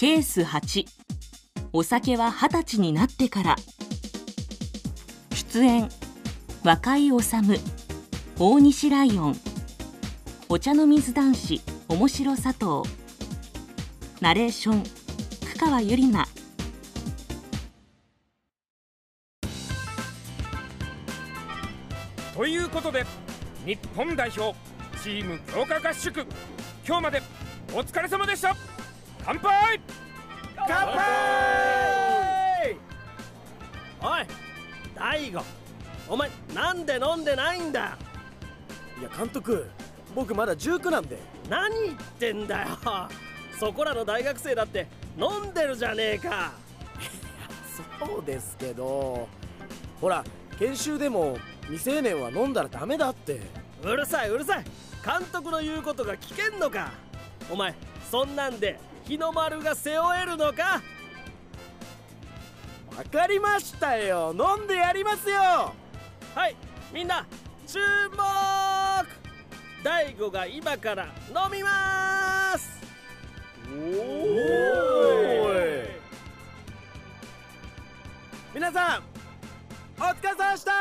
ケース8お酒は二十歳になってから。出演若井治。大西ライオン。お茶の水男子面白佐藤。ナレーション久川ゆりな。ということで日本代表チーム強化合宿。今日までお疲れ様でした。乾杯！乾杯おい大悟お前なんで飲んでないんだいや監督僕まだ19なんで。何言ってんだよ。そこらの大学生だって飲んでるじゃねえか。そうですけど。ほら研修でも未成年は飲んだらダメだって。うるさいうるさい。監督の言うことが聞けんのか。お前そんなんで日の丸が背負えるのか？わかりましたよ。飲んでやりますよ。はいみんな注目。大悟が今から飲みます。おお皆さんお疲れ様でした。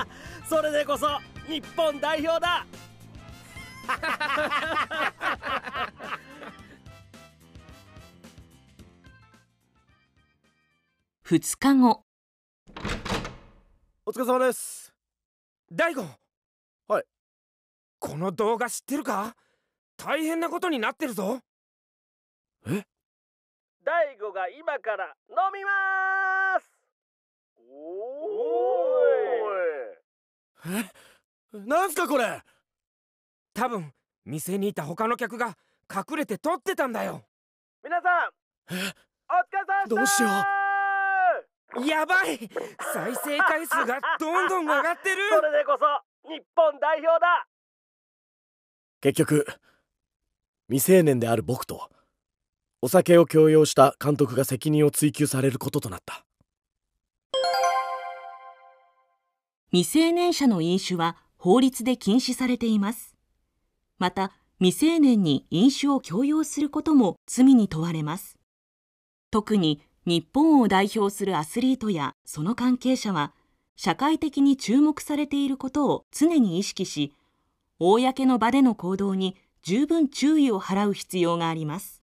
それでこそ日本代表だ2日後。お疲れ様です。大悟。はい。この動画知ってるか？大変なことになってるぞ。え？大悟が今から飲みます。おえ？なんすかこれ？多分店にいた他の客が隠れて撮ってたんだよ。皆さんお疲れ様でしたどうしよやばい！再生回数がどんどん上がってる！それでこそ日本代表だ！結局未成年である僕とお酒を強要した監督が責任を追及されることとなった。未成年者の飲酒は法律で禁止されていますまた未成年に飲酒を強要することも罪に問われます。特に日本を代表するアスリートやその関係者は社会的に注目されていることを常に意識し公の場での行動に十分注意を払う必要があります。